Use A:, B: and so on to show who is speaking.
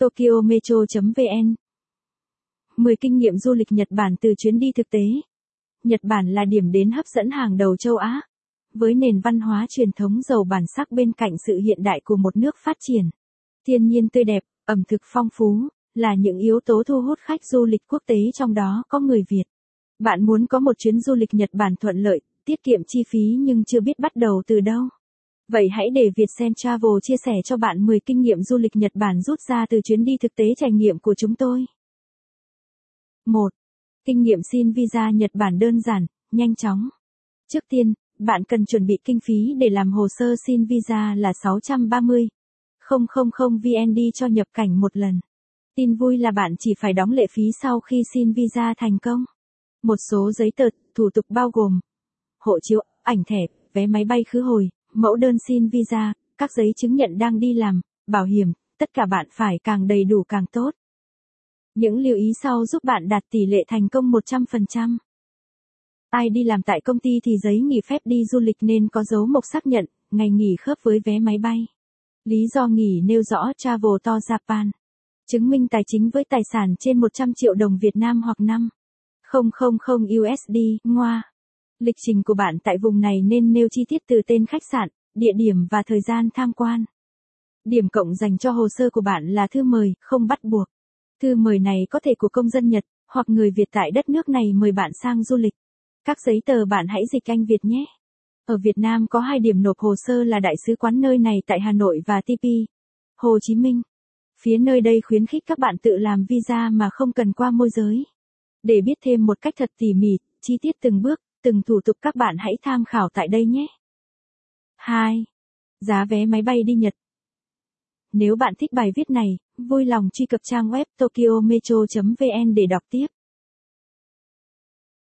A: Tokyo Metro.vn 10 kinh nghiệm du lịch Nhật Bản từ chuyến đi thực tế. Nhật Bản là điểm đến hấp dẫn hàng đầu châu Á. Với nền văn hóa truyền thống giàu bản sắc bên cạnh sự hiện đại của một nước phát triển. Thiên nhiên tươi đẹp, ẩm thực phong phú, là những yếu tố thu hút khách du lịch quốc tế trong đó có người Việt. Bạn muốn có một chuyến du lịch Nhật Bản thuận lợi, tiết kiệm chi phí nhưng chưa biết bắt đầu từ đâu. Vậy hãy để Vietcom Travel chia sẻ cho bạn 10 kinh nghiệm du lịch Nhật Bản rút ra từ chuyến đi thực tế trải nghiệm của chúng tôi. 1. Kinh nghiệm xin visa Nhật Bản đơn giản, nhanh chóng. Trước tiên, bạn cần chuẩn bị kinh phí để làm hồ sơ xin visa là 630 000 VND cho nhập cảnh một lần. Tin vui là bạn chỉ phải đóng lệ phí sau khi xin visa thành công. Một số giấy tờ, thủ tục bao gồm hộ chiếu, ảnh thẻ, vé máy bay khứ hồi, mẫu đơn xin visa, các giấy chứng nhận đang đi làm, bảo hiểm, tất cả bạn phải càng đầy đủ càng tốt. Những lưu ý sau giúp bạn đạt tỷ lệ thành công 100%. Ai đi làm tại công ty thì giấy nghỉ phép đi du lịch nên có dấu mộc xác nhận, ngày nghỉ khớp với vé máy bay. Lý do nghỉ nêu rõ Travel to Japan. Chứng minh tài chính với tài sản trên 100 triệu đồng Việt Nam hoặc năm 000 USD, ngoa. Lịch trình của bạn tại vùng này nên nêu chi tiết từ tên khách sạn, địa điểm và thời gian tham quan. Điểm cộng dành cho hồ sơ của bạn là thư mời, không bắt buộc. Thư mời này có thể của công dân Nhật, hoặc người Việt tại đất nước này mời bạn sang du lịch. Các giấy tờ bạn hãy dịch Anh Việt nhé. Ở Việt Nam có hai điểm nộp hồ sơ là đại sứ quán nơi này tại Hà Nội và TP, Hồ Chí Minh. Phía nơi đây khuyến khích các bạn tự làm visa mà không cần qua môi giới. Để biết thêm một cách thật tỉ mỉ, chi tiết từng bước, từng thủ tục các bạn hãy tham khảo tại đây nhé. 2. Giá vé máy bay đi Nhật. Nếu bạn thích bài viết này, vui lòng truy cập trang web tokyometro.vn để đọc tiếp.